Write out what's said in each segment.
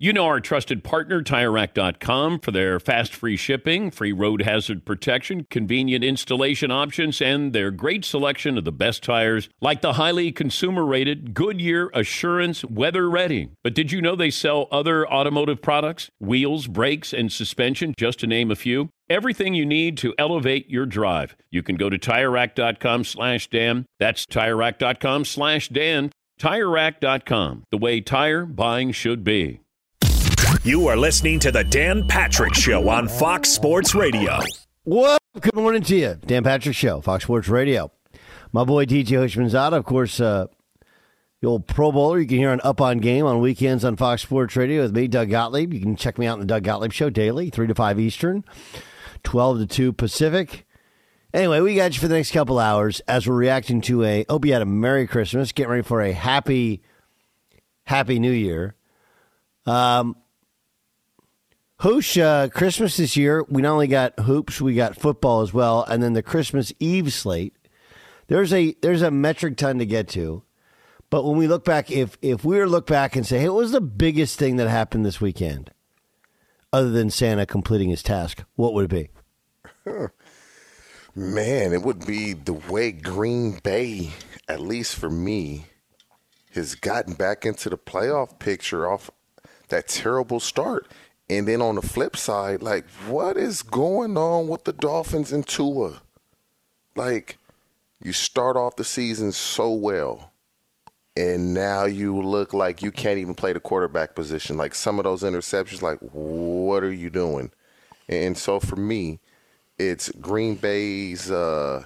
You know our trusted partner, TireRack.com, for their fast free shipping, free road hazard protection, convenient installation options, and their great selection of the best tires, like the highly consumer rated Goodyear Assurance Weather Ready. But did you know they sell other automotive products? Wheels, brakes, and suspension, just to name a few. Everything you need to elevate your drive. You can go to TireRack.com slash Dan. That's TireRack.com slash Dan. TireRack.com, the way tire buying should be. You are listening to the Dan Patrick Show on Fox Sports Radio. What? Good morning to you. Dan Patrick Show, Fox Sports Radio. My boy TJ Houshmandzadeh, of course, uh, the old Pro Bowler. You can hear on Up on Game on weekends on Fox Sports Radio with me, Doug Gottlieb. You can check me out in the Doug Gottlieb Show daily, 3 to 5 Eastern, 12 to 2 Pacific. Anyway, we got you for the next couple hours as we're reacting to a, hope you had a Merry Christmas, getting ready for a happy, happy New Year. Um, Hoosh, uh, Christmas this year, we not only got hoops, we got football as well, and then the Christmas Eve slate. There's a there's a metric ton to get to, but when we look back, if if we were to look back and say, hey, what was the biggest thing that happened this weekend, other than Santa completing his task, what would it be? Man, it would be the way Green Bay, at least for me, has gotten back into the playoff picture off that terrible start. And then on the flip side, like, what is going on with the Dolphins and Tua? Like, you start off the season so well, and now you look like you can't even play the quarterback position. Like, some of those interceptions, like, what are you doing? And so for me, it's Green Bay's uh,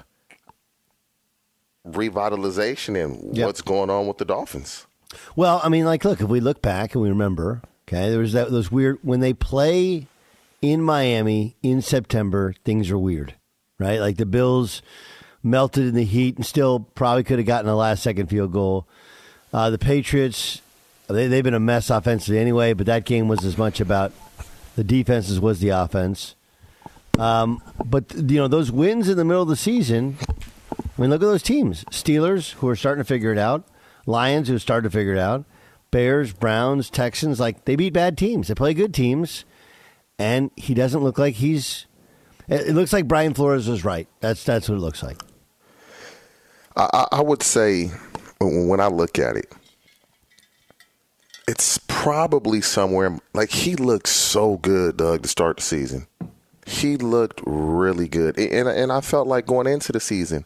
revitalization and Yep. what's going on with the Dolphins. Well, I mean, like, look, if we look back and we remember, okay, there was that those weird when they play in Miami in September, things are weird, right? Like the Bills melted in the heat and still probably could have gotten a last second field goal. Uh, the Patriots, they, they've been a mess offensively anyway, but that game was as much about the defense as was the offense. Um, but you know those wins in the middle of the season. I mean, look at those teams: Steelers, who are starting to figure it out; Lions, who started to figure it out; Bears, Browns, Texans. Like they beat bad teams. They play good teams, and he doesn't look like he's. It looks like Brian Flores was right. That's that's what it looks like. I, I- would say when when I look at it, it's probably somewhere like he looked so good, Doug, to start the season. He looked really good, and and I felt like going into the season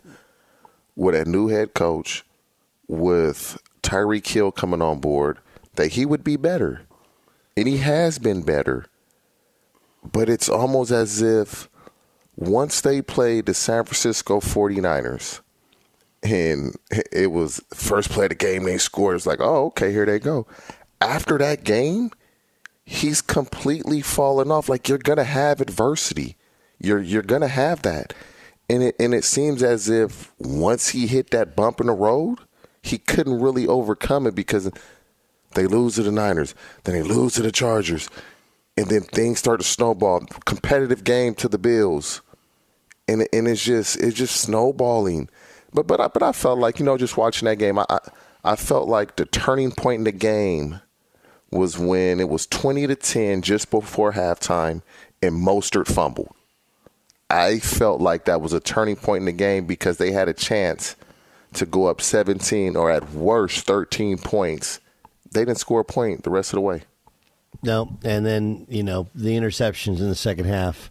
with a new head coach, with Tyreek Hill coming on board, that he would be better, and he has been better. But it's almost as if once they played the San Francisco 49ers, and it was first play of the game they scored. It's like, oh, okay, here they go. After that game, he's completely fallen off. Like you're gonna have adversity. You're you're gonna have that. And it and it seems as if once he hit that bump in the road, he couldn't really overcome it because they lose to the Niners, then they lose to the Chargers, and then things start to snowball. Competitive game to the Bills and and it's just it's just snowballing. But but I, but I felt like you know just watching that game, I I, I felt like the turning point in the game was when it was twenty to ten just before halftime, and Mostert fumbled. I felt like that was a turning point in the game because they had a chance to go up seventeen or at worst thirteen points. They didn't score a point the rest of the way. No, and then you know the interceptions in the second half.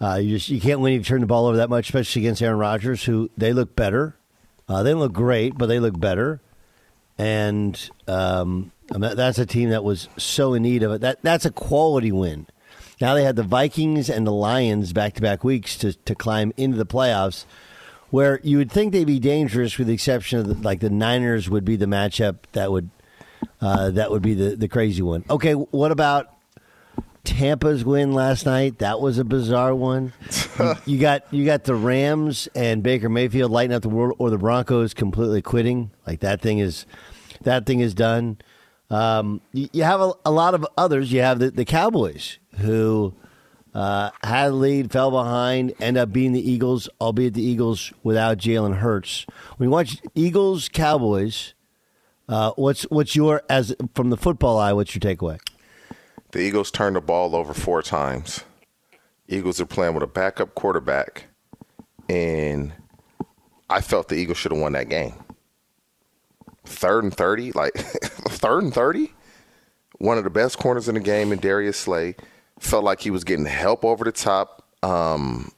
Uh, you just you can't win if you turn the ball over that much, especially against Aaron Rodgers, who they look better. Uh, they don't look great, but they look better. And um, that's a team that was so in need of it. That that's a quality win. Now they had the Vikings and the Lions back to back weeks to to climb into the playoffs, where you would think they'd be dangerous, with the exception of the, like the Niners would be the matchup that would uh, that would be the the crazy one. Okay, what about Tampa's win last night? That was a bizarre one. you, you got you got the Rams and Baker Mayfield lighting up the world, or the Broncos completely quitting. Like that thing is that thing is done. Um, you, you have a, a, lot of others. You have the, the Cowboys who uh, had a lead, fell behind, end up being the Eagles, albeit the Eagles without Jalen Hurts. When you watch Eagles Cowboys, uh, what's what's your as from the football eye? What's your takeaway? The Eagles turned the ball over four times. Eagles are playing with a backup quarterback, and I felt the Eagles should have won that game. Third and thirty, like third and thirty. One of the best corners in the game in Darius Slay felt like he was getting help over the top um,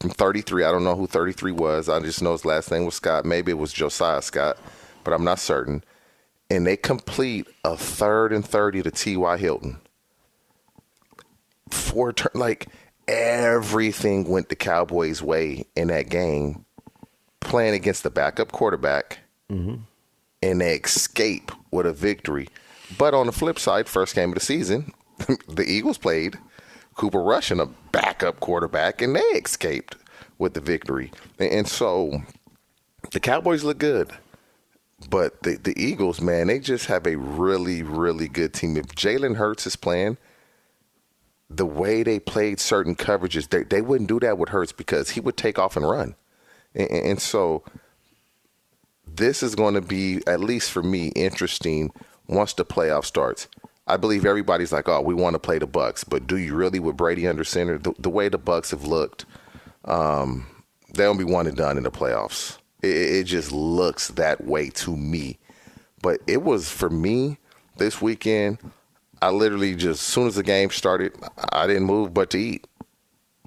from 33. I don't know who 33 was. I just know his last name was Scott. Maybe it was Josiah Scott, but I'm not certain. And they complete a third and 30 to T.Y. Hilton. Four turn, like everything went the Cowboys' way in that game, playing against the backup quarterback, mm-hmm. and they escape with a victory. But on the flip side, first game of the season, the Eagles played Cooper Rush and a backup quarterback, and they escaped with the victory. And so the Cowboys look good. But the, the Eagles, man, they just have a really, really good team. If Jalen Hurts is playing, the way they played certain coverages, they, they wouldn't do that with Hurts because he would take off and run. And, and so this is going to be, at least for me, interesting once the playoff starts. I believe everybody's like, oh, we want to play the Bucks, but do you really with Brady under center? The, the way the Bucks have looked, um, they'll be one and done in the playoffs. It, it, just looks that way to me. But it was for me this weekend. I literally just as soon as the game started, I didn't move but to eat.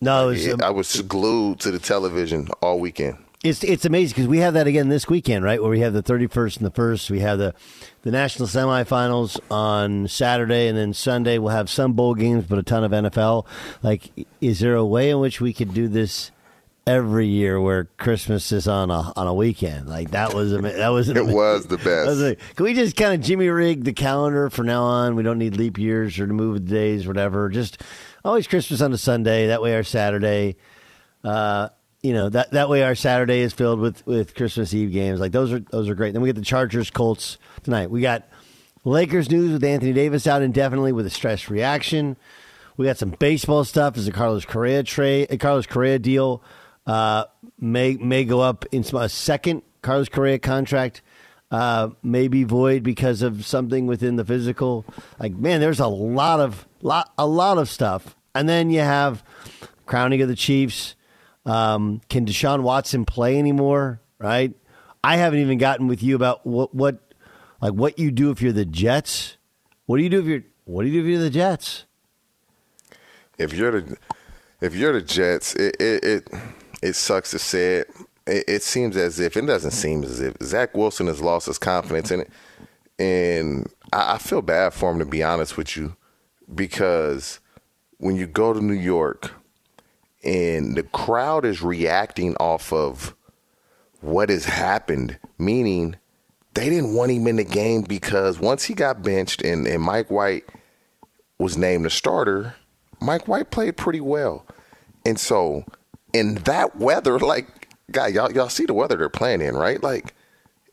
No, was, it, I was glued to the television all weekend. It's it's amazing because we have that again this weekend, right? Where we have the thirty first and the first. We have the the national semifinals on Saturday, and then Sunday we'll have some bowl games, but a ton of NFL. Like, is there a way in which we could do this? every year where Christmas is on a on a weekend. Like that was that was it was the best. Was like, can we just kind of jimmy rig the calendar for now on? We don't need leap years or to move the days, whatever. Just always Christmas on a Sunday. That way, our Saturday uh, you know that that way our Saturday is filled with with Christmas Eve games. Like those are those are great. Then we get the Chargers Colts tonight. We got Lakers news with Anthony Davis out indefinitely with a stress reaction. We got some baseball stuff. Is a Carlos Correa trade, Carlos Correa deal uh, may may go up in a second Carlos Correa contract. Uh, void because of something within the physical. Like man, there's a lot of lot a lot of stuff, and then you have crowning of the Chiefs. Um, can Deshaun Watson play anymore? Right. I haven't even gotten with you about what what like what you do if you're the Jets. What do you do if you're what do you do if you're the Jets? If you're the if you're the Jets, it it it, it sucks to say it. it. It seems as if it doesn't seem as if Zach Wilson has lost his confidence in it, and I, I feel bad for him to be honest with you, because when you go to New York and the crowd is reacting off of what has happened, meaning they didn't want him in the game because once he got benched and, and Mike White was named the starter, Mike White played pretty well. And so in that weather, like guy, y'all y'all see the weather they're playing in, right? Like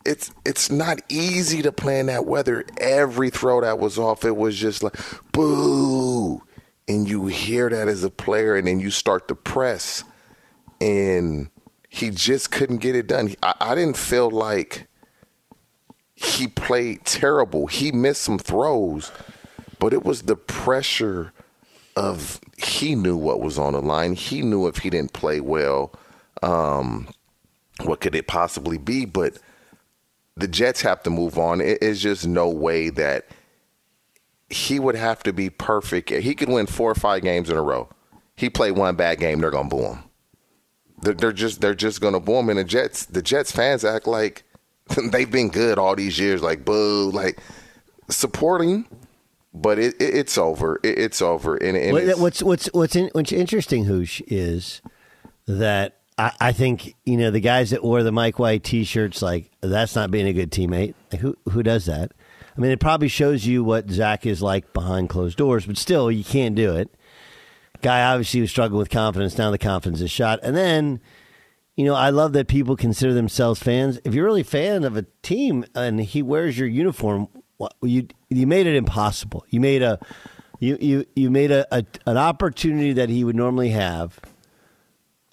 it's it's not easy to play in that weather. Every throw that was off, it was just like boo and you hear that as a player, and then you start to press, and he just couldn't get it done. I, I didn't feel like he played terrible. He missed some throws, but it was the pressure of he knew what was on the line. He knew if he didn't play well, um, what could it possibly be? But the Jets have to move on. It is just no way that he would have to be perfect. He could win four or five games in a row. He played one bad game, they're gonna boo him. They're, they're just they're just gonna boo him. And the Jets, the Jets fans act like they've been good all these years, like boo, like supporting. But it, it it's over. It, it's over. And, and what's what's what's in, what's interesting, Hoosh, is that I, I think you know the guys that wore the Mike White T-shirts. Like that's not being a good teammate. Like, who who does that? I mean, it probably shows you what Zach is like behind closed doors, but still, you can't do it. Guy obviously was struggling with confidence. Now the confidence is shot, and then you know, I love that people consider themselves fans. If you're really a fan of a team and he wears your uniform, you you made it impossible. You made a you you you made a, a an opportunity that he would normally have,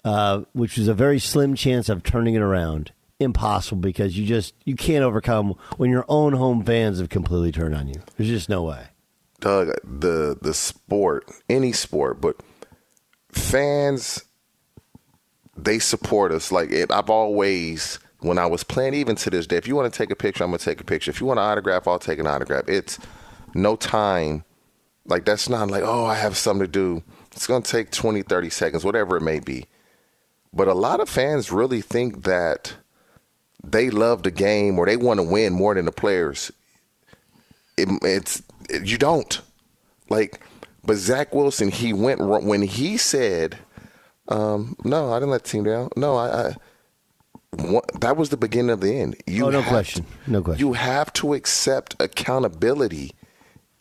uh, which was a very slim chance of turning it around. Impossible because you just you can't overcome when your own home fans have completely turned on you. There's just no way. Doug, the the sport, any sport, but fans they support us. Like it, I've always, when I was playing, even to this day, if you want to take a picture, I'm gonna take a picture. If you want an autograph, I'll take an autograph. It's no time. Like that's not like, oh, I have something to do. It's gonna take 20, 30 seconds, whatever it may be. But a lot of fans really think that they love the game or they want to win more than the players. It, it's it, you don't like. But Zach Wilson, he went when he said um, no, I didn't let the team down. No, I, I that was the beginning of the end. You oh, no question. To, no question. You have to accept accountability,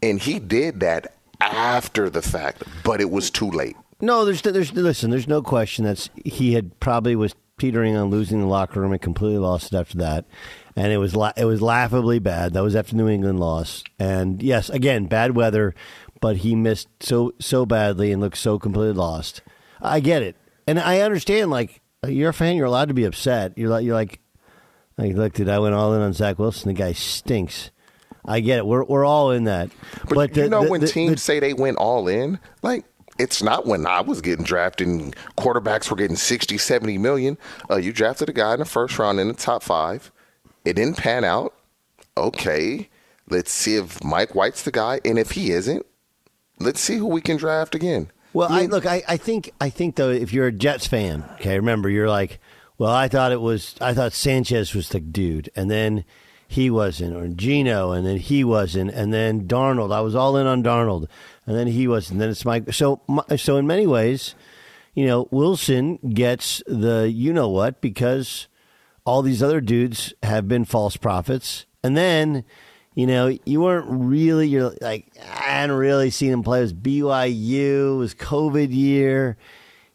and he did that after the fact, but it was too late. No, there's there's listen. There's no question that he had probably was teetering on losing the locker room and completely lost it after that, and it was la- it was laughably bad. That was after New England lost, and yes, again, bad weather, but he missed so so badly and looked so completely lost. I get it, and I understand. Like you're a fan, you're allowed to be upset. You're like you're like, like look, dude, I went all in on Zach Wilson. The guy stinks. I get it. We're we're all in that. But, but you know the, when the, teams say they went all in, like it's not when I was getting drafted and quarterbacks were getting 60, 70 million. Uh, you drafted a guy in the first round in the top five. It didn't pan out. Okay, let's see if Mike White's the guy, and if he isn't, let's see who we can draft again. Well, I, look, I, I think I think though, if you're a Jets fan, okay, remember you're like, well, I thought it was, I thought Sanchez was the dude, and then he wasn't, or Geno, and then he wasn't, and then Darnold. I was all in on Darnold, and then he wasn't. And then it's Mike. So, so in many ways, you know, Wilson gets the you know what because all these other dudes have been false prophets, and then you know, you weren't really, you're like, I hadn't really seen him play. It was BYU, it was COVID year.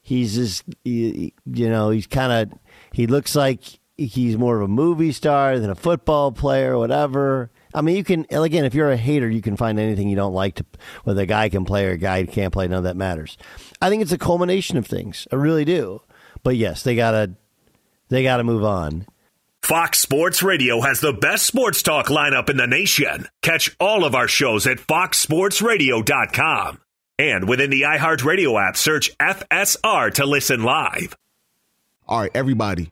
He's just, you know, he's kind of, he looks like he's more of a movie star than a football player or whatever. I mean, you can, again, if you're a hater, you can find anything you don't like to, whether a guy can play or a guy can't play. None of that matters. I think it's a culmination of things. I really do. But yes, they gotta, they gotta move on. Fox Sports Radio has the best sports talk lineup in the nation. Catch all of our shows at foxsportsradio.com. And within the iHeartRadio app, search FSR to listen live. All right, everybody,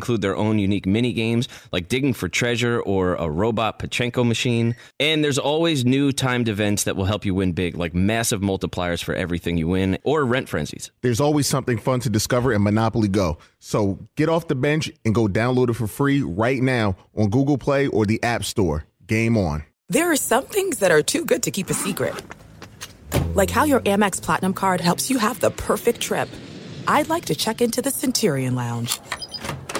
include their own unique mini games like digging for treasure or a robot Pachinko machine. And there's always new timed events that will help you win big, like massive multipliers for everything you win or rent frenzies. There's always something fun to discover in Monopoly Go. So get off the bench and go download it for free right now on Google Play or the App Store. Game on. There are some things that are too good to keep a secret like how your Amex Platinum card helps you have the perfect trip. I'd like to check into the Centurion Lounge.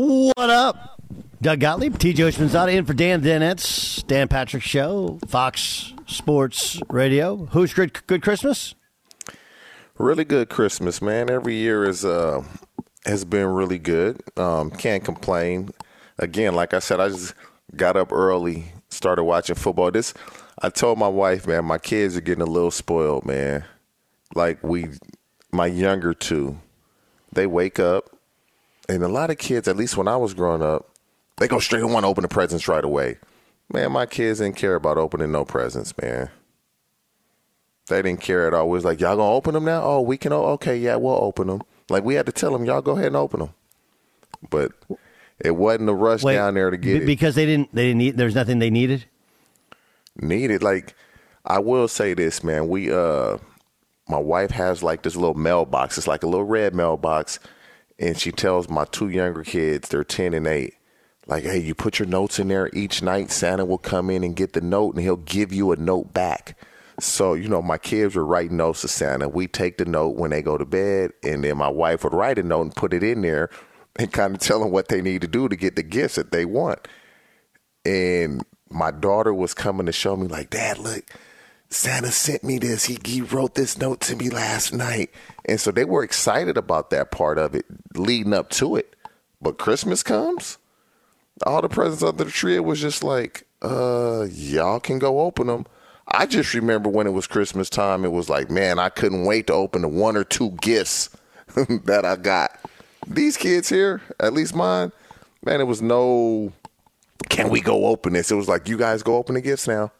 What up? Doug Gottlieb, TJ Houshmandzadeh in for Dan Dennett's Dan Patrick Show, Fox Sports Radio. Who's good? Good Christmas. Really good Christmas, man. Every year is uh has been really good. Um, can't complain. Again, like I said, I just got up early, started watching football. This I told my wife, man, my kids are getting a little spoiled, man. Like we, my younger two, they wake up, and a lot of kids, at least when I was growing up, they go straight and want to open the presents right away. Man, my kids didn't care about opening no presents, man. They didn't care at all. It was like, y'all gonna open them now? Oh, we can. Okay, yeah, we'll open them. Like we had to tell them, y'all go ahead and open them. But it wasn't a rush Wait, down there to get it. because they didn't. They didn't need. There's nothing they needed. needed. Like I will say this, man. We uh my wife has like this little mailbox. It's like a little red mailbox. And she tells my two younger kids, they're ten and eight, like, hey, you put your notes in there each night, Santa will come in and get the note and he'll give you a note back. So, you know, my kids were writing notes to Santa. We take the note when they go to bed, and then my wife would write a note and put it in there and kind of tell them what they need to do to get the gifts that they want and my daughter was coming to show me like dad look santa sent me this. He, he wrote this note to me last night. And so they were excited about that part of it leading up to it. But christmas comes all the presents under the tree it was just like uh y'all can go open them i just remember when it was christmas time it was like man i couldn't wait to open the one or two gifts that i got. These kids here at least mine man it was no can we go open this? It was like, you guys go open the gifts now.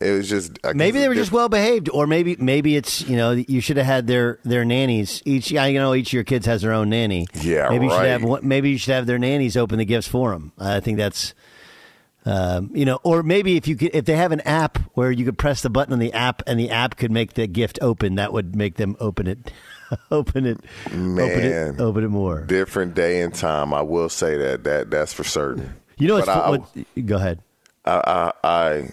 It was just I Maybe they were just well behaved, or maybe maybe it's you know you should have had their their nannies each. I you know each of your kids has their own nanny. Yeah, maybe you should have one- maybe you should have their nannies open the gifts for them. I think that's. Um, you know, or maybe if you could, if they have an app where you could press the button on the app and the app could make the gift open, that would make them open it, open it, open Man. it, open it more. different day and time. I will say that that that's for certain. You know, I, what, go ahead. I, I I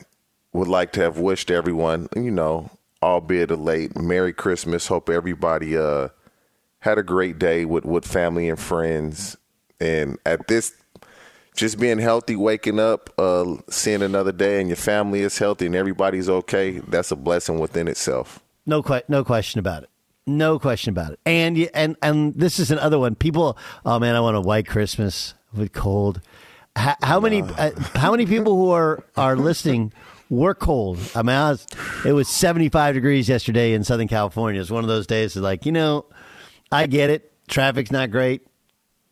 would like to have wished everyone, you know, albeit a late Merry Christmas. Hope everybody uh had a great day with with family and friends. And at this just being healthy, waking up, uh, seeing another day, and your family is healthy and everybody's okay. That's a blessing within itself. No, que- no question about it. No question about it. And and and this is another one. People, oh man, I want a white Christmas with cold. How, how many uh, how many people who are are listening were cold? I mean, I was, it was seventy five degrees yesterday in Southern California. It's one of those days. It's like you know, I get it. Traffic's not great.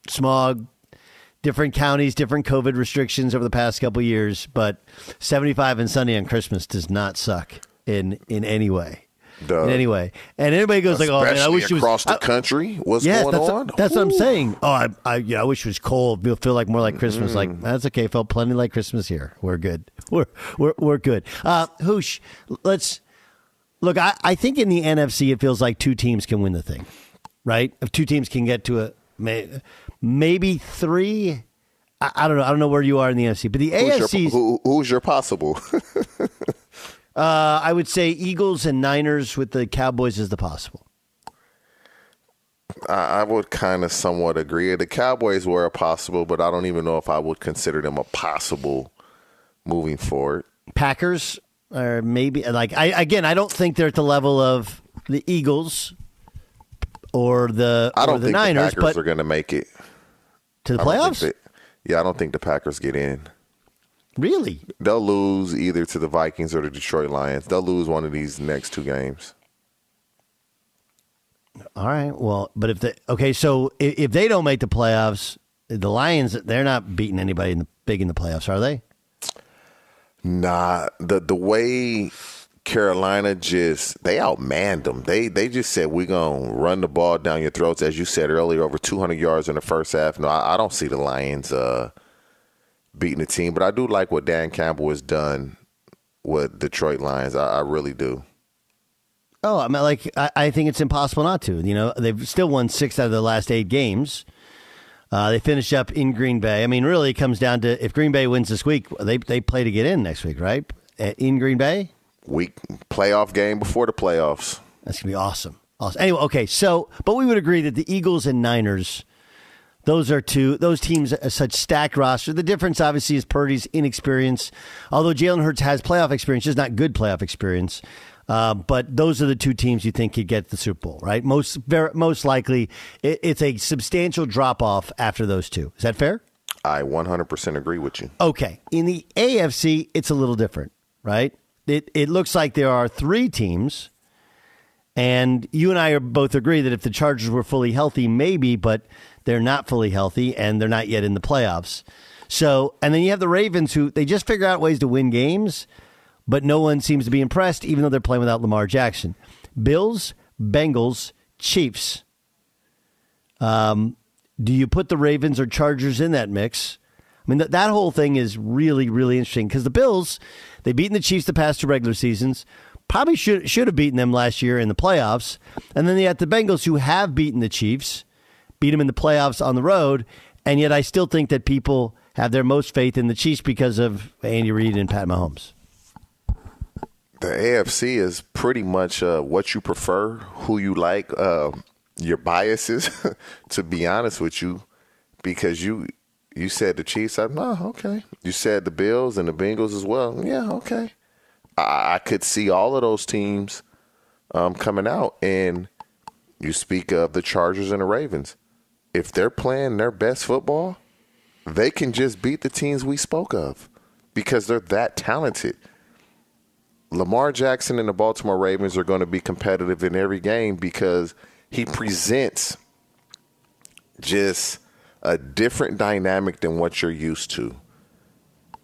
Smog. Different counties, different COVID restrictions over the past couple years, but 75 and sunny on Christmas does not suck in in any way Duh. in any way. And anybody goes like, "Oh man, I wish it was across the I- country. What's Yes, going that's, on? that's what I'm saying. Oh, I, I, yeah, I wish it was cold. Feel, feel like more like Christmas. Mm. Like that's okay. Felt plenty like Christmas here. We're good. We're we're we're good. Uh, Hoosh, let's look. I, I think in the NFC, it feels like two teams can win the thing, right? If two teams can get to a may, maybe three. I, I don't know. I don't know where you are in the NFC, but the Who's your, AFC. who, who's your possible? Uh, I would say Eagles and Niners with the Cowboys is the possible. I, I would kind of somewhat agree. The Cowboys were a possible, but I don't even know if I would consider them a possible moving forward. Packers or maybe like I again I don't think they're at the level of the Eagles or the I don't the think Niners, the Packers are going to make it. to the I playoffs. that- yeah, I don't think the Packers get in. Really? They'll lose either to the Vikings or the Detroit Lions. They'll lose one of these next two games. All right. Well, but if they okay, so if, if they don't make the playoffs, the Lions they're not beating anybody in the big in the playoffs, are they? Nah, the the way Carolina just they outmanned them. They they just said we're gonna run the ball down your throats, as you said earlier, over 200 yards in the first half. No, I, I don't see the Lions uh, beating the team, but I do like what Dan Campbell has done with Detroit Lions. I, I really do. Oh, I mean, like I, I think it's impossible not to. You know, they've still won six out of the last eight games. Uh, they finished up in Green Bay. I mean, really, it comes down to if Green Bay wins this week, they they play to get in next week, right? In Green Bay, Week playoff game before the playoffs. that's gonna be awesome. Awesome. Anyway, okay, so but we would agree that the Eagles and Niners, those are two those teams are such stacked roster. The difference obviously is Purdy's inexperience. Although Jalen Hurts has playoff experience, just not good playoff experience. Uh, but those are the two teams you think could get the Super Bowl, right? Most very, most likely, it, it's a substantial drop off after those two. Is that fair? I 100% agree with you. Okay. In the AFC, it's a little different, right? It it looks like there are three teams, and you and I are both agree that if the Chargers were fully healthy, maybe, but they're not fully healthy and they're not yet in the playoffs. So, and then you have the Ravens who they just figure out ways to win games, but no one seems to be impressed, even though they're playing without Lamar Jackson. Bills, Bengals, Chiefs. Um, do you put the Ravens or Chargers in that mix? I mean, that, that whole thing is really, really interesting because the Bills, they've beaten the Chiefs the past two regular seasons, probably should should have beaten them last year in the playoffs. And then they had the Bengals who have beaten the Chiefs, beat them in the playoffs on the road. And yet I still think that people have their most faith in the Chiefs because of Andy Reid and Pat Mahomes. The AFC is pretty much uh, what you prefer, who you like, uh, your biases. to be honest with you, because you you said the Chiefs. I'm no okay. You said the Bills and the Bengals as well. Yeah, okay. I, could see all of those teams um, coming out, and you speak of the Chargers and the Ravens. If they're playing their best football, they can just beat the teams we spoke of because they're that talented. Lamar Jackson and the Baltimore Ravens are going to be competitive in every game because he presents just a different dynamic than what you're used to.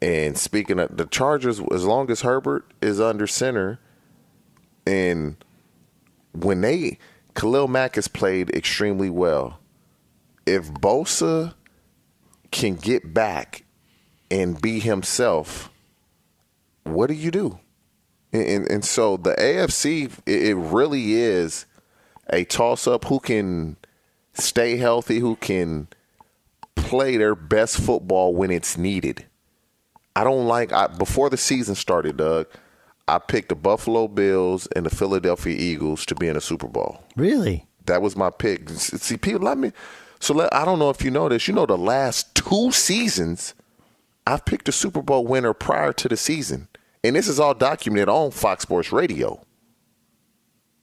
And speaking of the Chargers, as long as Herbert is under center, and when they Khalil Mack has played extremely well. If Bosa can get back and be himself, what do you do? And, and so the AFC, it, really is a toss up who can stay healthy, who can play their best football when it's needed. I don't like I, before the season started, Doug. I picked the Buffalo Bills and the Philadelphia Eagles to be in a Super Bowl. Really? That was my pick. See, people let me. So let, I don't know if you know this. You know, the last two seasons, I've picked a Super Bowl winner prior to the season, and this is all documented on Fox Sports Radio.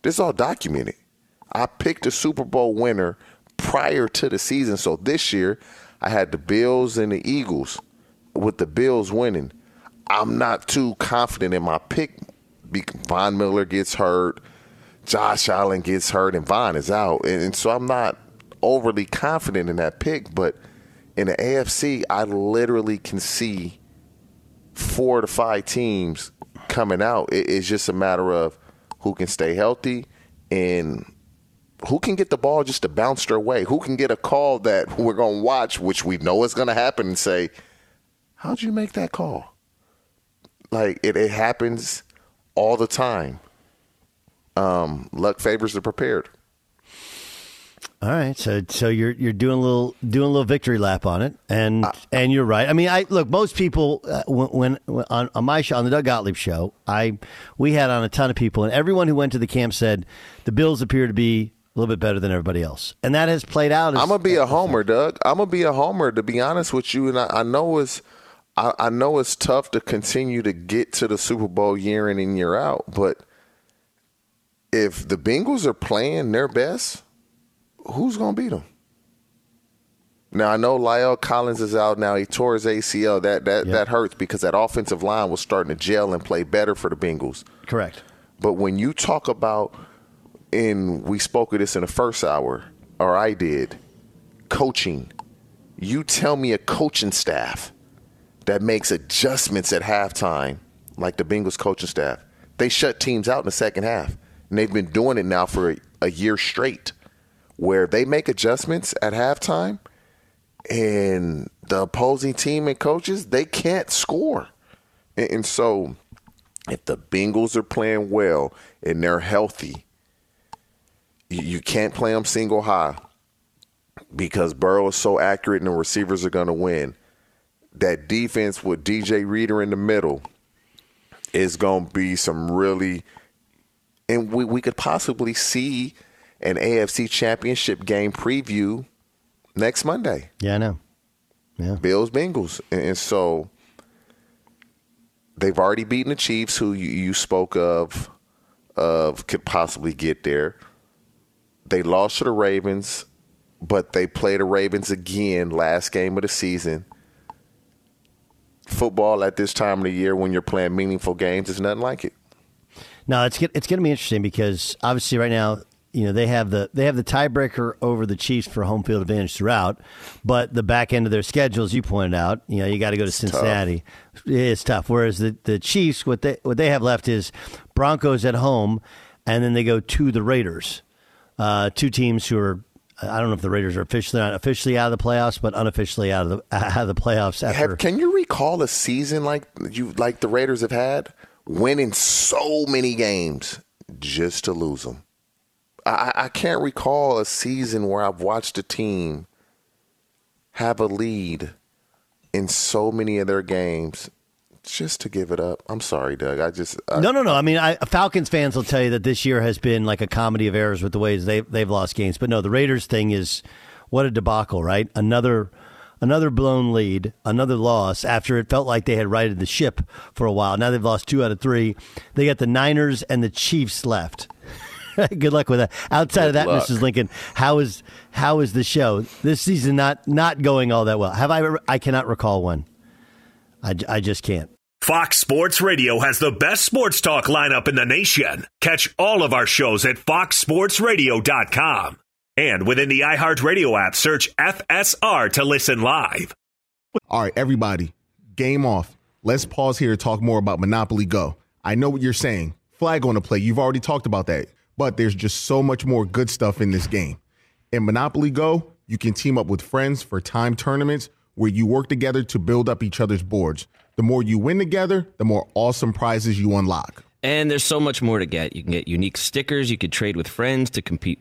This is all documented. I picked a Super Bowl winner prior to the season. So this year, I had the Bills and the Eagles, with the Bills winning. I'm not too confident in my pick. Von Miller gets hurt, Josh Allen gets hurt, and Von is out, and, and so I'm not overly confident in that pick. But in the AFC, I literally can see four to five teams coming out. It- it's just a matter of who can stay healthy and who can get the ball just to bounce their way. Who can get a call that we're going to watch, which we know is going to happen, and say, "How'd you make that call?" Like it, it happens all the time. Um, luck favors the prepared. All right, so so you're you're doing a little doing a little victory lap on it, and and you're right. I mean, I look most people uh, when, when on, on my show on the Doug Gottlieb show, I we had on a ton of people, and everyone who went to the camp said the Bills appear to be a little bit better than everybody else, and that has played out. As, I'm gonna be a homer, Doug. I'm gonna be a homer. To be honest with you, and I, I know it's I, I know it's tough to continue to get to the Super Bowl year in and year out, but if the Bengals are playing their best, who's gonna beat them? Now I know La'el Collins is out now. He tore his ACL. That that that hurts because that offensive line was starting to gel and play better for the Bengals. correct. But when you talk about, and we spoke of this in the first hour, or I did, coaching, you tell me a coaching staff that makes adjustments at halftime, like the Bengals coaching staff, they shut teams out in the second half. And they've been doing it now for a, a year straight, where they make adjustments at halftime, and the opposing team and coaches they can't score. And, and so, if the Bengals are playing well and they're healthy, you, you can't play them single high because Burrow is so accurate and the receivers are going to win. That defense with DJ Reader in the middle is going to be some really, and we, we could possibly see an AFC championship game preview next Monday. Yeah, I know. Yeah. Bills, Bengals. And, and so they've already beaten the Chiefs, who you, you spoke of, of could possibly get there. They lost to the Ravens, but they play the Ravens again last game of the season. Football at this time of the year when you're playing meaningful games is nothing like it. No, it's it's going to be interesting because obviously right now, you know, they have the they have the tiebreaker over the Chiefs for home field advantage throughout, but the back end of their schedule, as you pointed out, you know, you got to go to Cincinnati. It's tough. Whereas the the Chiefs, what they what they have left is Broncos at home, and then they go to the Raiders, uh, two teams who are. I don't know if the Raiders are officially not officially out of the playoffs, but unofficially out of the out of the playoffs. After Have, can you recall a season like you like the Raiders have had, winning so many games just to lose them? I, I can't recall a season where I've watched a team have a lead in so many of their games just to give it up. I'm sorry, Doug. I just I, No, no, no. I mean, I, Falcons fans will tell you that this year has been like a comedy of errors with the ways they've they've lost games. But no, the Raiders thing is what a debacle, right? Another another blown lead, another loss after it felt like they had righted the ship for a while. Now they've lost two out of three. They got the Niners and the Chiefs left. Good luck with that. Outside Good of that, luck. Mrs. Lincoln, how is how is the show this season? Not not going all that well. Have I? I cannot recall one. I, I just can't. Fox Sports Radio has the best sports talk lineup in the nation. Catch all of our shows at foxsportsradio.com. And within the iHeartRadio app, search FSR to listen live. All right, everybody, game off. Let's pause here to talk more about Monopoly Go. I know what you're saying. Flag on the play. You've already talked about that. But there's just so much more good stuff in this game. In Monopoly Go, you can team up with friends for time tournaments where you work together to build up each other's boards. The more you win together, the more awesome prizes you unlock. And there's so much more to get. You can get unique stickers. You could trade with friends to compete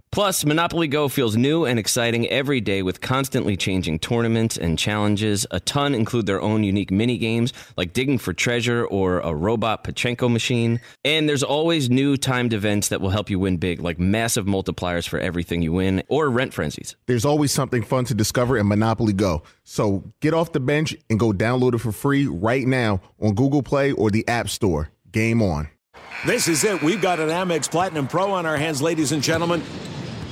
Plus, Monopoly Go feels new and exciting every day with constantly changing tournaments and challenges. A ton include their own unique mini games like digging for treasure or a robot Pachinko machine. And there's always new timed events that will help you win big, like massive multipliers for everything you win or rent frenzies. There's always something fun to discover in Monopoly Go. So get off the bench and go download it for free right now on Google Play or the App Store. Game on. This is it. We've got an Amex Platinum Pro on our hands, ladies and gentlemen.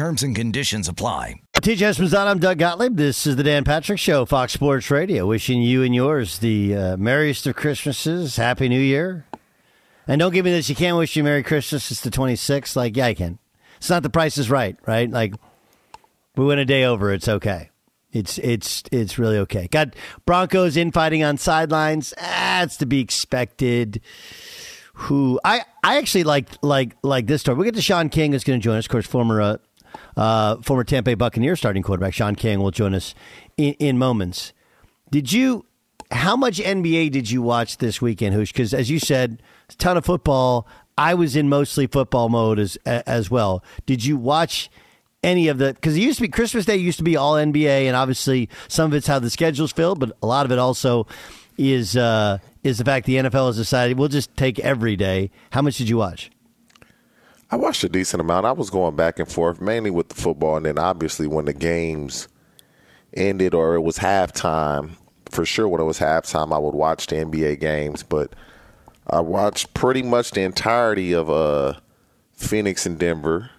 Terms and conditions apply. TJ Esposito, I'm Doug Gottlieb. This is the Dan Patrick Show, Fox Sports Radio. Wishing you and yours the uh, merriest of Christmases, Happy New Year. And don't give me this, you can't wish you Merry Christmas. It's the 26th. Like, yeah, I can. It's not the price is right, right? Like, We went a day over. It's okay. It's it's it's really okay. Got Broncos infighting on sidelines. That's to be expected. Who I I actually like like like this story. We get to Shaun King is going to join us. Of course, former uh, uh, former Tampa Bay Buccaneer starting quarterback Shaun King will join us in, in moments. Did you? How much NBA did you watch this weekend, Hoosh? Because as you said, a ton of football. I was in mostly football mode as as well. Did you watch? any of the because it used to be Christmas Day used to be all NBA, and obviously some of it's how the schedule's filled, but a lot of it also is uh, is the fact the NFL has decided we'll just take every day. How much did you watch? I watched a decent amount. I was going back and forth, mainly with the football, and then obviously when the games ended or it was halftime. For sure, when it was halftime, I would watch the NBA games, but I watched pretty much the entirety of uh, Phoenix and Denver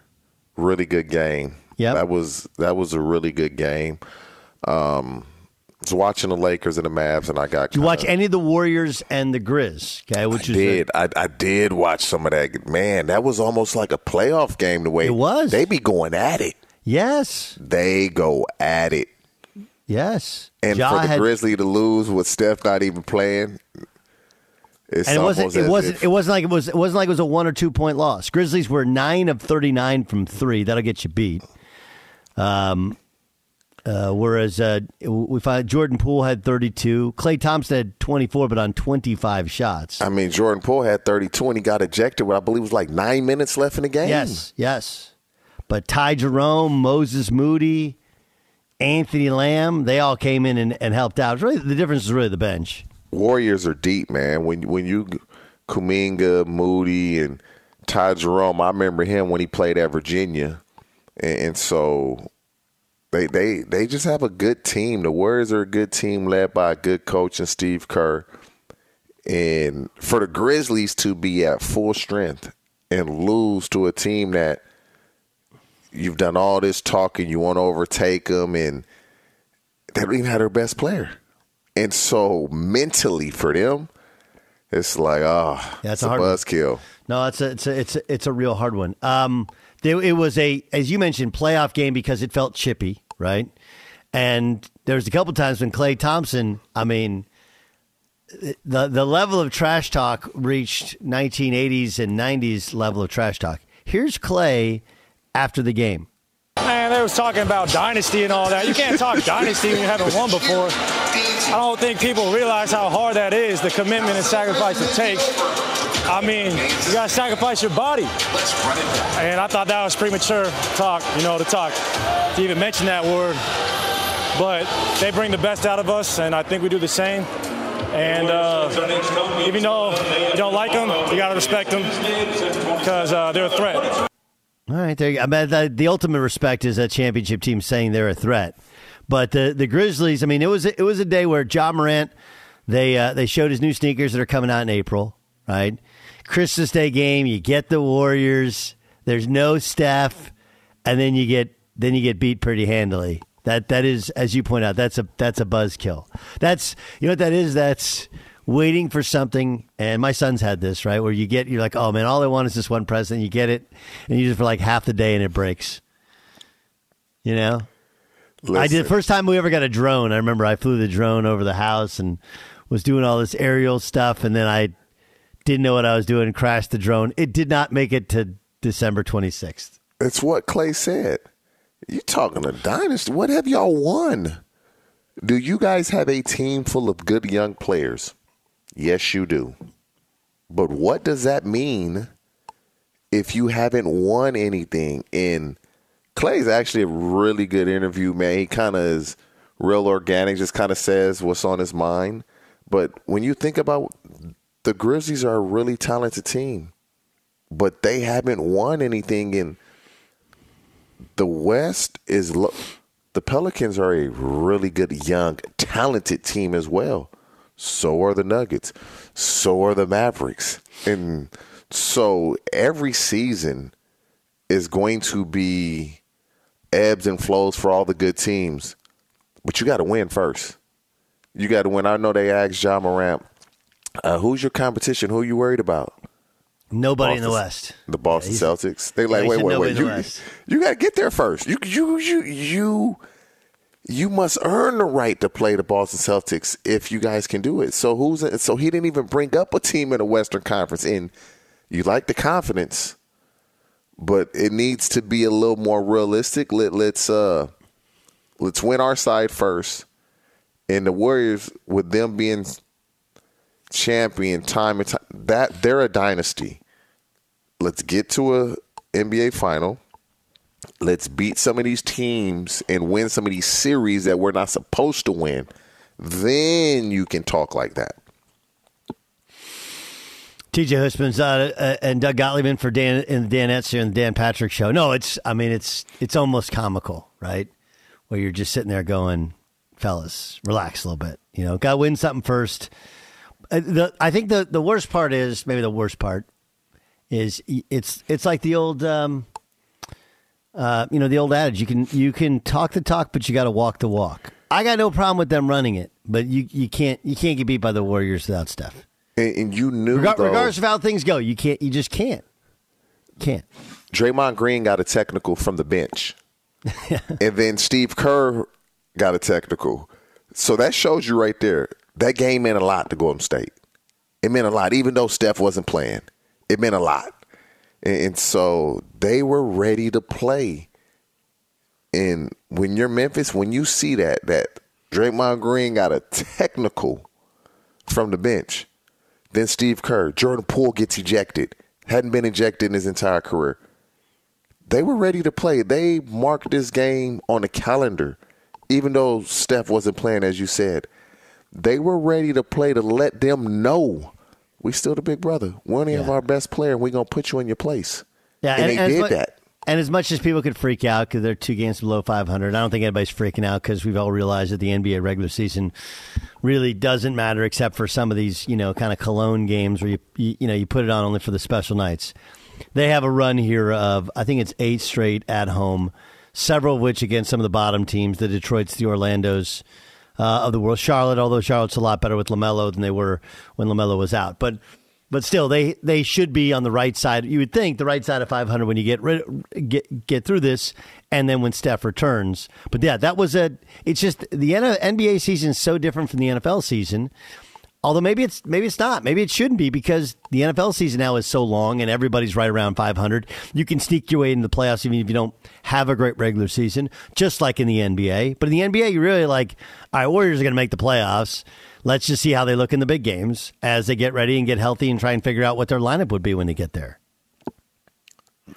really good game. Yeah, that was that was a really good game. Um, was watching the Lakers and the Mavs, and I got. You watch any of the Warriors and the Grizz? Okay, which I is did. The, I, I did watch some of that. Man, that was almost like a playoff game. The way it was, they be going at it. Yes, they go at it. Yes, and ja for the had, Grizzly to lose with Steph not even playing, it's and it wasn't. It wasn't. If, it wasn't like it was. It wasn't like it was a one or two point loss. Grizzlies were nine of thirty nine from three. That'll get you beat. Um, uh, whereas uh, we find Jordan Poole had thirty two. Klay Thompson had twenty four, but on twenty five shots. I mean, Jordan Poole had thirty two, and he got ejected. With I believe it was like nine minutes left in the game. Yes, yes. But Ty Jerome, Moses Moody, Anthony Lamb, they all came in and, and helped out. Really, the difference is really the bench. Warriors are deep, man. When when you Kuminga, Moody, and Ty Jerome, I remember him when he played at Virginia, and, and, so they they they just have a good team. The Warriors are a good team led by a good coach and Steve Kerr. And for the Grizzlies to be at full strength and lose to a team that you've done all this talking, you want to overtake them, and they don't even have their best player. And so mentally for them, it's like, oh, yeah, it's a, a buzzkill. No, it's a, it's a, it's a, it's a real hard one. Um, there, it was a, as you mentioned, playoff game because it felt chippy, right? And there was a couple times when Klay Thompson, I mean, the the level of trash talk reached 1980s and 90s level of trash talk. Here's Klay after the game. Man, they was talking about dynasty and all that. You can't talk dynasty when you haven't won before. I don't think people realize how hard that is, the commitment and sacrifice it takes. I mean, you got to sacrifice your body. And I thought that was premature talk, you know, to talk, to even mention that word. But they bring the best out of us, and I think we do the same. And uh, even though you don't like them, you got to respect them because uh, they're a threat. All right, there you go. I mean, the, the ultimate respect is a championship team saying they're a threat. But the the Grizzlies, I mean, it was it was a day where Ja Morant they uh, they showed his new sneakers that are coming out in April, right? Christmas Day game, you get the Warriors. There's no Steph, and then you get then you get beat pretty handily. That that is, as you point out, that's a that's a buzzkill. That's you know what that is. That's waiting for something. And my son's had this right where you get you're like, oh man, all I want is this one present. You get it, and you use it for like half the day, and it breaks. You know, Listen. I did the first time we ever got a drone. I remember I flew the drone over the house and was doing all this aerial stuff, and then I didn't know what I was doing and crashed the drone. It did not make it to December 26th. It's what Klay said. You talking a dynasty? What have y'all won? Do you guys have a team full of good young players? Yes, you do. But what does that mean if you haven't won anything? And Klay's actually a really good interview, man. He kind of is real organic, just kind of says what's on his mind. But when you think about the Grizzlies are a really talented team, but they haven't won anything in the West is lo- the Pelicans are a really good young talented team as well. So are the Nuggets. So are the Mavericks. And so every season is going to be ebbs and flows for all the good teams. But you got to win first. You got to win. I know they asked Ja Morant, uh, who's your competition? Who are you worried about? Nobody in the West. The Boston Celtics. They like, he wait, wait, wait. You, you got to get there first. You, you, you, you, you must earn the right to play the Boston Celtics if you guys can do it. So who's so he didn't even bring up a team in the Western Conference. And you like the confidence, but it needs to be a little more realistic. Let, let's uh, let's win our side first. And the Warriors, with them being champion time and time, that they're a dynasty. Let's get to a NBA final. Let's beat some of these teams and win some of these series that we're not supposed to win. Then you can talk like that. TJ Houshmandzadeh uh, uh, and Doug Gottlieb in for Dan the Dan Etzer and Dan Patrick show. No, it's I mean it's it's almost comical, right? Where you're just sitting there going, fellas, relax a little bit. You know, got to win something first. Uh, the I think the the worst part is maybe the worst part is it's it's like the old um, uh, you know the old adage you can you can talk the talk but you got to walk the walk. I got no problem with them running it, but you you can't you can't get beat by the Warriors without Steph. And, and you knew Regar- though, regardless of how things go, you can't. You just can't. Can't. Draymond Green got a technical from the bench. and then Steve Kerr got a technical. So that shows you right there. That game meant a lot to Golden State. It meant a lot, even though Steph wasn't playing. It meant a lot. And, so they were ready to play. And when you're Memphis, when you see that, that Draymond Green got a technical from the bench, then Steve Kerr, Jordan Poole gets ejected, hadn't been ejected in his entire career. They were ready to play. They marked this game on the calendar, even though Steph wasn't playing, as you said. They were ready to play to let them know we still the big brother. We only have our best player, and we're gonna put you in your place. Yeah, and, they as did mu- that. And as much as people could freak out because they're two games below 500, I don't think anybody's freaking out because we've all realized that the NBA regular season really doesn't matter except for some of these, you know, kind of cologne games where you, you, you know, you put it on only for the special nights. They have a run here of, I think it's eight straight at home, several of which against some of the bottom teams, the Detroits, the Orlandos uh, of the world. Charlotte, although Charlotte's a lot better with LaMelo than they were when LaMelo was out. But but still, they they should be on the right side. You would think the right side of 500 when you get rid, get get through this, and then when Steph returns. But yeah, that was a. It's just the NBA season is so different from the NFL season. Although maybe it's maybe it's not. Maybe it shouldn't be because the NFL season now is so long and everybody's right around 500. You can sneak your way into the playoffs even if you don't have a great regular season, just like in the NBA. But in the NBA, you really like, all right, Warriors are going to make the playoffs. Let's just see how they look in the big games as they get ready and get healthy and try and figure out what their lineup would be when they get there.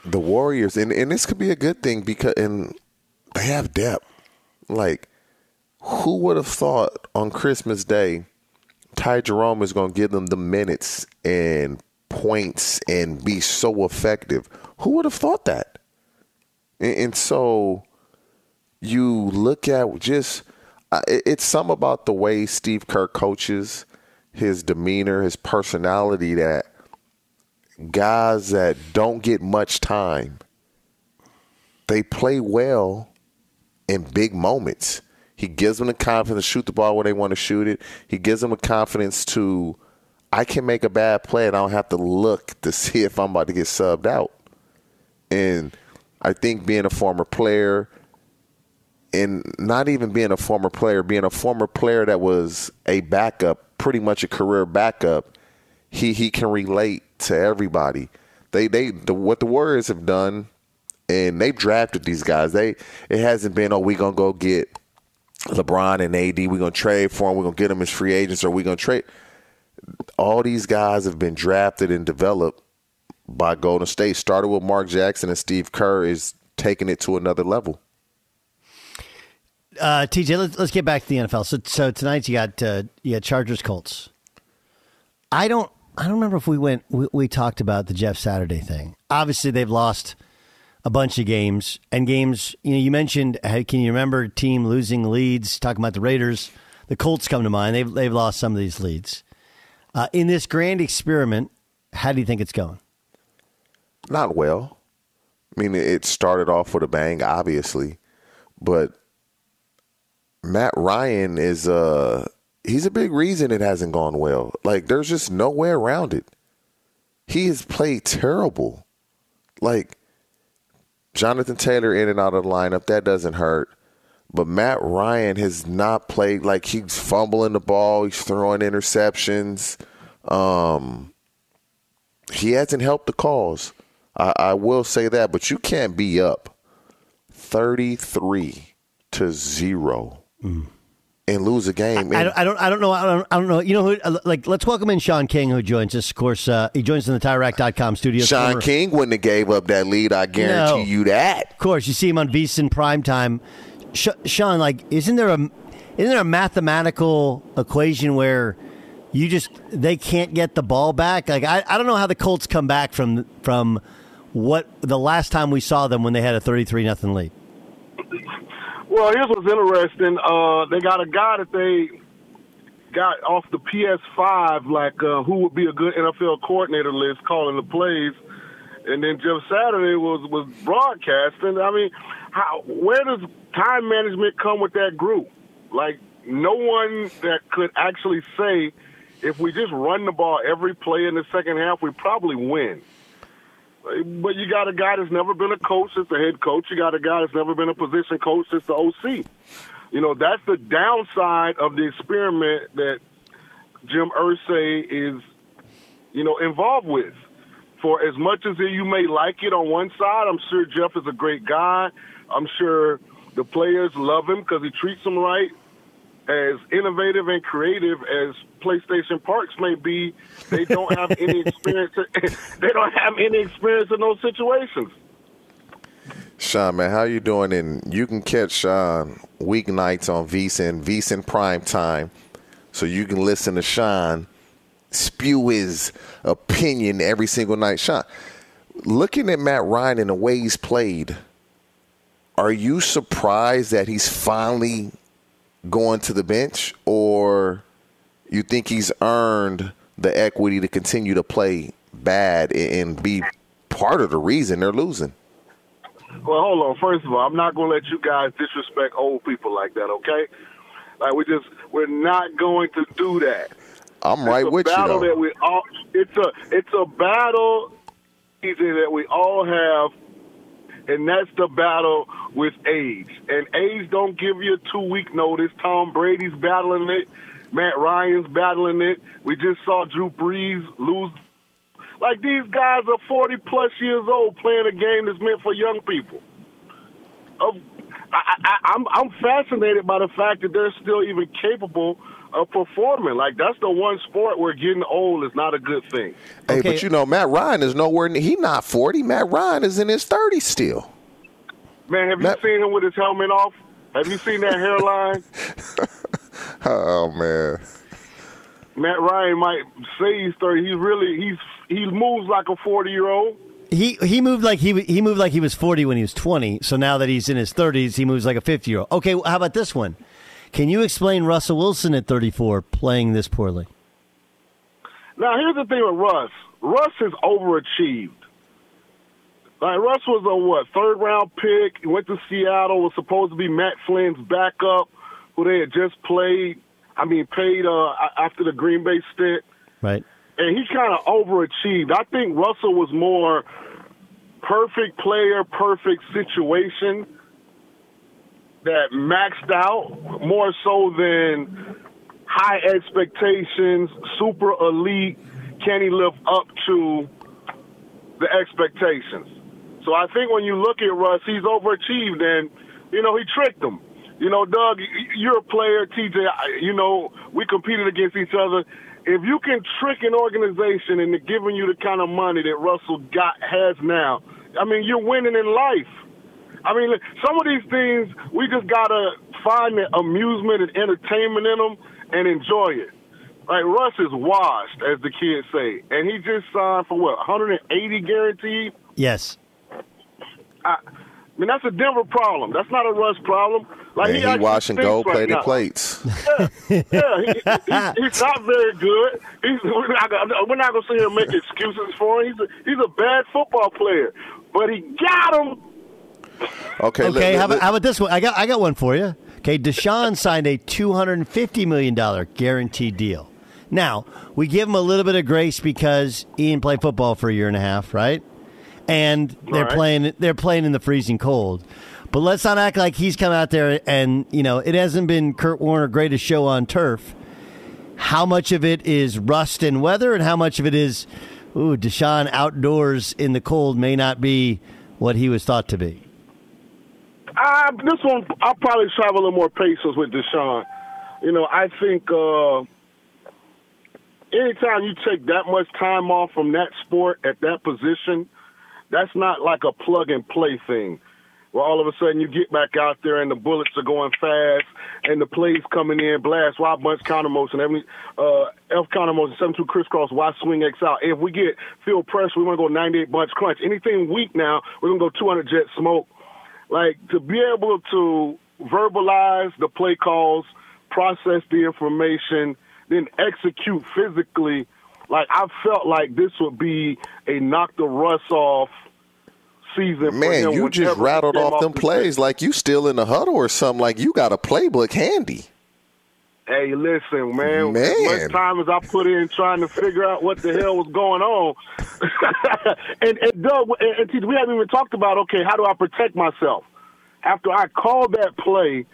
the Warriors, and, and this could be a good thing because and they have depth. Like, who would have thought on Christmas Day, Ty Jerome is going to give them the minutes and points and be so effective? Who would have thought that? And, and so you look at just uh, it- it's some about the way Steve Kerr coaches, his demeanor, his personality that guys that don't get much time, they play well in big moments. He gives them the confidence to shoot the ball where they want to shoot it. He gives them the confidence to, I can make a bad play and I don't have to look to see if I'm about to get subbed out. And I think being a former player, and not even being a former player, being a former player that was a backup, pretty much a career backup, he he can relate to everybody. They they the, what the Warriors have done, and they've drafted these guys. They it hasn't been oh we gonna go get LeBron and AD. We're gonna trade for them. We're gonna get them as free agents, or we're gonna trade. All these guys have been drafted and developed by Golden State. Started with Mark Jackson and Steve Kerr is taking it to another level. Uh, TJ, let's, let's get back to the NFL. So, so tonight you got uh, you got Chargers Colts. I don't I don't remember if we went we, we talked about the Jeff Saturday thing. Obviously, they've lost a bunch of games and games. You know, you mentioned. Can you remember team losing leads? Talking about the Raiders, the Colts come to mind. They've they've lost some of these leads. Uh, in this grand experiment, how do you think it's going? Not well. I mean, it started off with a bang, obviously, but Matt Ryan is uh he's a big reason it hasn't gone well. Like there's just no way around it. he has played terrible. Like Jonathan Taylor in and out of the lineup, that doesn't hurt. But Matt Ryan has not played like he's fumbling the ball, he's throwing interceptions. Um, he hasn't helped the cause. I, I will say that, but you can't be up 33 to 0 and lose a game. I don't, I don't, I don't know. I don't, I don't know. You know who? uh, Like, let's welcome in Shaun King, who joins us. Of course, uh, he joins in the TireRack.com studio. Shaun King wouldn't have gave up that lead. I guarantee No. you that. Of course, you see him on VSiN primetime. Sh- Shaun, like, isn't there a isn't there a mathematical equation where you just they can't get the ball back? Like, I, I don't know how the Colts come back from from what the last time we saw them when they had a thirty three nothing lead. Well, here's what's interesting. Uh, they got a guy that they got off the PS5, like uh, who would be a good NFL coordinator list, calling the plays. And then Jeff Saturday was was broadcasting. I mean, how where does time management come with that group? Like no one that could actually say if we just run the ball every play in the second half, we probably win. But you got a guy that's never been a coach as the head coach. You got a guy that's never been a position coach as the OC. You know, that's the downside of the experiment that Jim Irsay is, you know, involved with. For as much as you may like it on one side, I'm sure Jeff is a great guy. I'm sure the players love him because he treats them right. As innovative and creative as PlayStation Parks may be, they don't have any experience. they don't have any experience in those situations. Shaun, man, how you doing? And you can catch Shaun weeknights on VSiN, VSiN Prime Time, so you can listen to Shaun spew his opinion every single night. Shaun, looking at Matt Ryan and the way he's played, are you surprised that he's finally going to the bench, or you think he's earned the equity to continue to play bad and be part of the reason they're losing? Well, hold on. First of all, I'm not going to let you guys disrespect old people like that, okay? Like we just we're not going to do that. I'm right it's a with you though. that we all it's a it's a battle easy that we all have and that's the battle with age. And age don't give you a two week notice. Tom Brady's battling it. Matt Ryan's battling it. We just saw Drew Brees lose. Like these guys are 40 plus years old playing a game that's meant for young people. Of, I, I'm I'm fascinated by the fact that they're still even capable of performing. Like that's the one sport where getting old is not a good thing. Hey, but you know, Matt Ryan is nowhere. near He not 40. Matt Ryan is in his 30s still. Man, have you seen him with his helmet off? Have you seen that hairline? Oh man. Matt Ryan might say he's 30. He's really he's he moves like a 40 year old. He he moved like he he moved like he was forty when he was twenty. So now that he's in his thirties, he moves like a fifty year old. Okay, how about this one? Can you explain Russell Wilson at thirty four playing this poorly? Now here's the thing with Russ. Russ has overachieved. Like Russ was a what third round pick. He went to Seattle. Was supposed to be Matt Flynn's backup, who they had just played. I mean, paid uh, after the Green Bay stint. Right. and he kind of overachieved. I think Russell was more perfect player, perfect situation that maxed out more so than high expectations, super elite. Can he live up to the expectations? So I think when you look at Russ, he's overachieved, and you know he tricked them. You know, Doug, you're a player. TJ, you know we competed against each other. If you can trick an organization into giving you the kind of money that Russell got has now, I mean you're winning in life. I mean, look, some of these things we just gotta find the amusement and entertainment in them and enjoy it. Like Russ is washed, as the kids say, and he just signed for what 180 guaranteed. Yes. I, I mean, that's a Denver problem. That's not a Russ problem. Like and he, he, actually washing stinks gold right plated now. plates. Yeah, he, he, he's not very good. He's, we're not, gonna- we're not going to sit here and make excuses for him. He's a, he's a bad football player, but he got him. Okay. Okay. let- how, about, how about this one? I got I got one for you. Okay, Deshaun signed a two hundred and fifty million dollar guaranteed deal. Now, we give him a little bit of grace because Ian played football for a year and a half, right? And they're Right. playing they're playing in the freezing cold. But let's not act like he's come out there and, you know, it hasn't been Kurt Warner greatest show on turf. How much of it is rust and weather and how much of it is ooh, Deshaun outdoors in the cold may not be what he was thought to be. Uh, this one, I'll probably try a little more patience with Deshaun. You know, I think uh, anytime you take that much time off from that sport at that position, that's not like a plug and play thing. Where all of a sudden you get back out there and the bullets are going fast and the plays coming in, blast, Y bunch counter motion, every uh, F counter motion, seven two crisscross, Y swing X out. If we get field pressure, we want to go 98 bunch crunch. Anything weak now, we're gonna go 200 jet smoke like to be able to verbalize the play calls, process the information, then execute physically. Like I felt like this would be a knock the rust off season. for Man, you just rattled off them the plays like you still in the huddle or something. Like you got a playbook handy. Hey, listen, man. Man. As much time as I put in trying to figure out what the hell was going on, and, and Doug, and, and we haven't even talked about okay, how do I protect myself? After I called that play,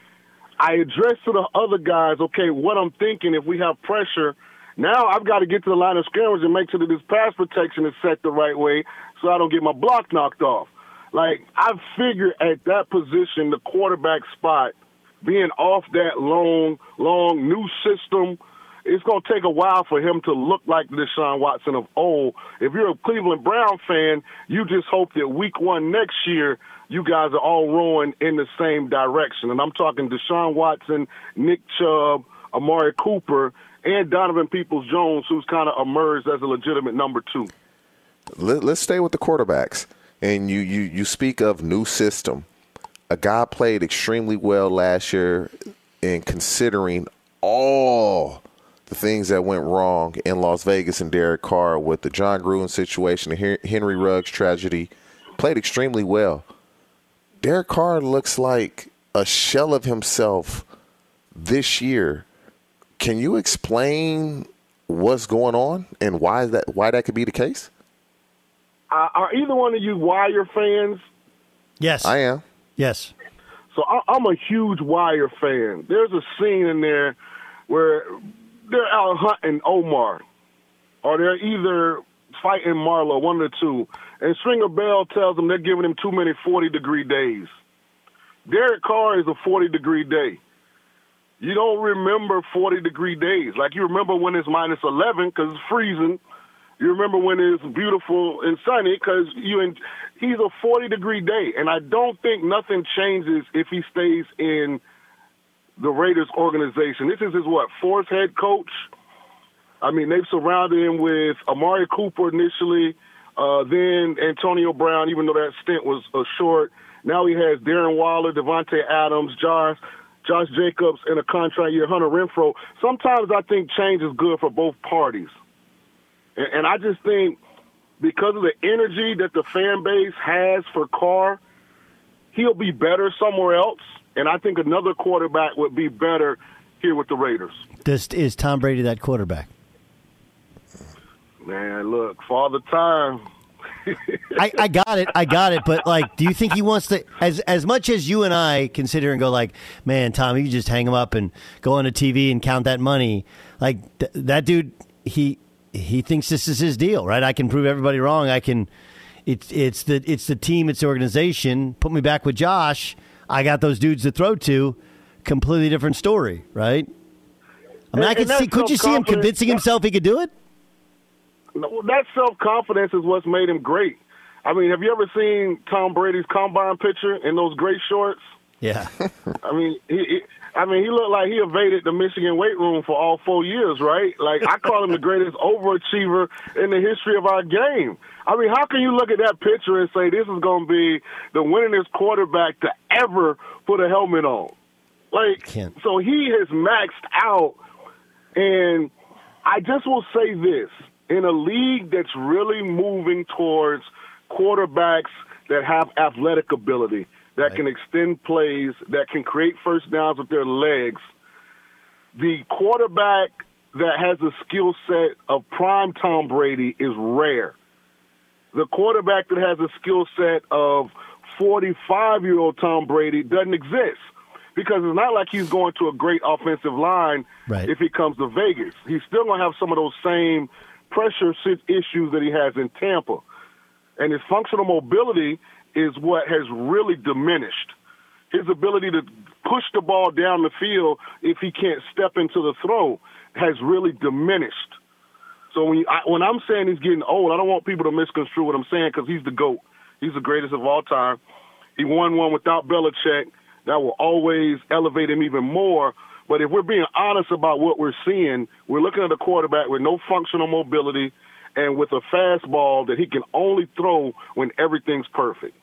I addressed to the other guys, okay, what I'm thinking if we have pressure. Now I've got to get to the line of scrimmage and make sure that this pass protection is set the right way so I don't get my block knocked off. Like I figure at that position, the quarterback spot, being off that long, long new system, it's going to take a while for him to look like Deshaun Watson of old. If you're a Cleveland Brown fan, you just hope that week one next year, you guys are all rowing in the same direction. And I'm talking Deshaun Watson, Nick Chubb, Amari Cooper, and Donovan Peoples Jones, who's kind of emerged as a legitimate number two. Let, let's stay with the quarterbacks. And you, you, you speak of new system. A guy played extremely well last year in considering all the things that went wrong in Las Vegas and Derek Carr with the Jon Gruden situation, the Henry Ruggs tragedy. Played extremely well. Derek Carr looks like a shell of himself this year. Can you explain what's going on and why that why that could be the case? Uh, are either one of you Wire fans? Yes. I am. Yes. So I, I'm a huge Wire fan. There's a scene in there where they're out hunting Omar, or they're either fighting Marlo, one of the two. And Stringer Bell tells them they're giving him too many 40 degree days. Derek Carr is a 40 degree day. You don't remember 40 degree days. Like you remember when it's minus 11 because it's freezing. You remember when it's beautiful and sunny because you and he's a 40 degree day, and I don't think nothing changes if he stays in the Raiders organization. This is his what fourth head coach. I mean, they've surrounded him with Amari Cooper initially, uh, then Antonio Brown, even though that stint was uh, short. Now he has Darren Waller, Davante Adams, Josh, Josh Jacobs, and a contract year, Hunter Renfrow. Sometimes I think change is good for both parties. And, and I just think because of the energy that the fan base has for Carr, he'll be better somewhere else. And I think another quarterback would be better here with the Raiders. This is Tom Brady that quarterback? Man, look, Father Time. I, I got it. I got it. But like, do you think he wants to? As as much as you and I consider and go like, man, Tom, you just hang him up and go on a TV and count that money. Like th- that dude, he he thinks this is his deal, right? I can prove everybody wrong. I can. It's it's the it's the team. It's the organization. Put me back with Josh. I got those dudes to throw to. Completely different story, right? I mean, And- I could see. Could you see him convincing himself he could do it? No, That self confidence is what's made him great. I mean, have you ever seen Tom Brady's combine picture in those gray shorts? Yeah. I mean, he I mean, he looked like he evaded the Michigan weight room for all four years, right? Like I call him the greatest overachiever in the history of our game. I mean, how can you look at that picture and say this is going to be the winningest quarterback to ever put a helmet on? Like, so he has maxed out, and I just will say this: in a league that's really moving towards quarterbacks that have athletic ability, that can extend plays, that can create first downs with their legs, the quarterback that has a skill set of prime Tom Brady is rare. The quarterback that has a skill set of 45 year old Tom Brady doesn't exist because it's not like he's going to a great offensive line Right. if he comes to Vegas. He's still going to have some of those same pressure issues that he has in Tampa. And his functional mobility is what has really diminished. His ability to push the ball down the field if he can't step into the throw has really diminished. So when you, I, when I'm saying he's getting old, I don't want people to misconstrue what I'm saying because he's the goat. He's the greatest of all time. He won one without Belichick. That will always elevate him even more. But if we're being honest about what we're seeing, we're looking at a quarterback with no functional mobility and with a fastball that he can only throw when everything's perfect.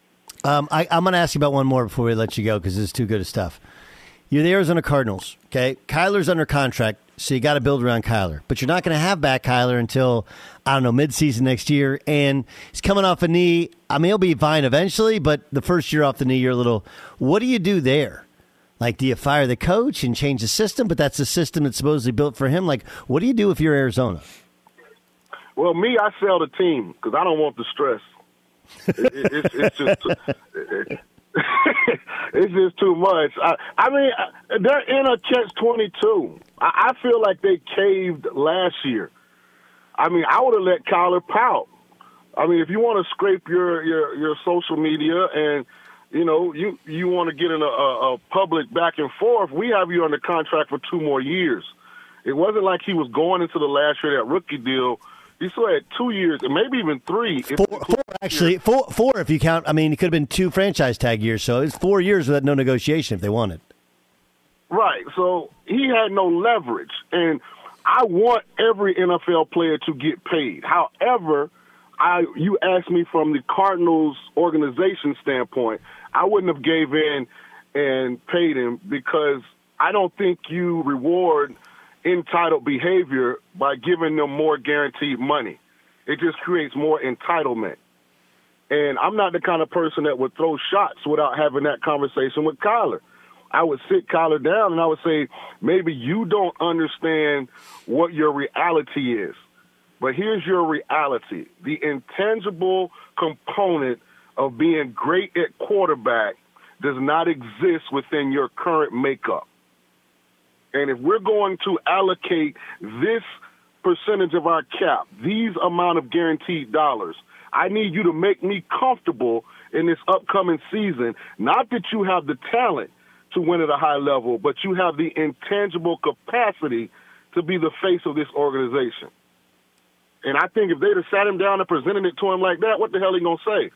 Um, I, I'm going to ask you about one more before we let you go because it's too good of stuff. You're the Arizona Cardinals, okay? Kyler's under contract, so you got to build around Kyler. But you're not going to have back Kyler until, I don't know, midseason next year. And he's coming off a knee. I mean, he'll be fine eventually, but the first year off the knee, you're a little. What do you do there? Like, do you fire the coach and change the system? But that's the system that's supposedly built for him. Like, what do you do if you're Arizona? Well, me, I sell the team because I don't want the stress. It, it, it's, it's just too, it's just too much. I, I mean, uh, they're in a catch twenty two. I, I feel like they caved last year. I mean, I would have let Kyler pout. I mean, if you want to scrape your your your social media and you know you you want to get in a, a, a public back and forth, we have you under contract for two more years. It wasn't like he was going into the last year that rookie deal. He still had two years and maybe even three. Four, four actually, four, four if you count. I mean, it could have been two franchise tag years, so it's four years without no negotiation if they wanted. Right. So he had no leverage. And I want every NFL player to get paid. However, I you asked me from the Cardinals organization standpoint, I wouldn't have gave in and paid him because I don't think you reward entitled behavior by giving them more guaranteed money. It just creates more entitlement. And I'm not the kind of person that would throw shots without having that conversation with Kyler. I would sit Kyler down and I would say, maybe you don't understand what your reality is. But here's your reality the intangible component of being great at quarterback does not exist within your current makeup. And if we're going to allocate this percentage of our cap, these amount of guaranteed dollars, I need you to make me comfortable in this upcoming season. Not that you have the talent to win at a high level, but you have the intangible capacity to be the face of this organization. And I think if they'd have sat him down and presented it to him like that, what the hell he gonna say?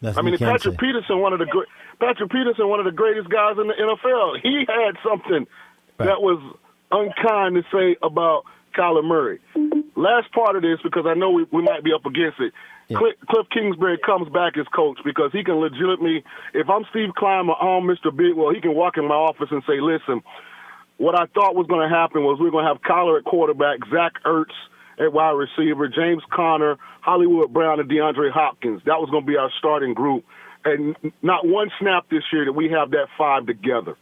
Nothing I mean, you Patrick say. Peterson, one of the great, Patrick Peterson, one of the greatest guys in the NFL, he had something that was unkind to say about Kyler Murray. Last part of this, because I know we, we might be up against it. Cliff, Cliff Kingsbury comes back as coach because he can legitimately, if I'm Steve Keim or I'm Mr. Bidwell, he can walk in my office and say, listen, what I thought was going to happen was we are going to have Kyler at quarterback, Zach Ertz at wide receiver, James Conner, Hollywood Brown, and DeAndre Hopkins. That was going to be our starting group. And not one snap this year that we have that five together.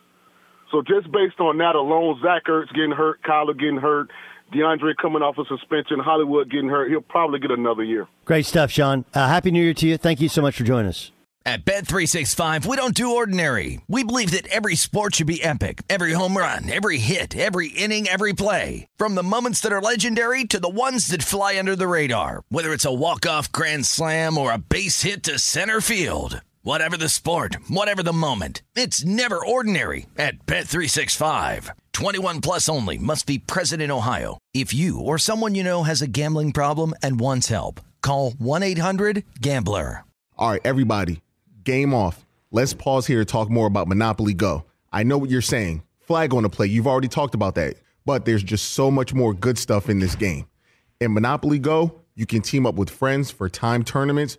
So just based on that alone, Zach Ertz getting hurt, Kyler getting hurt, DeAndre coming off a suspension, Hollywood getting hurt, he'll probably get another year. Great stuff, Shaun. Uh, Happy New Year to you. Thank you so much for joining us. At Bet365, we don't do ordinary. We believe that every sport should be epic. Every home run, every hit, every inning, every play. From the moments that are legendary to the ones that fly under the radar. Whether it's a walk-off grand slam or a base hit to center field. Whatever the sport, whatever the moment. It's never ordinary at Bet365. 21 plus only must be present in Ohio. If you or someone you know has a gambling problem and wants help, call 1-800-GAMBLER. All right, everybody, game off. Let's pause here to talk more about Monopoly Go. I know what you're saying. Flag on the play. You've already talked about that. But there's just so much more good stuff in this game. In Monopoly Go, you can team up with friends for time tournaments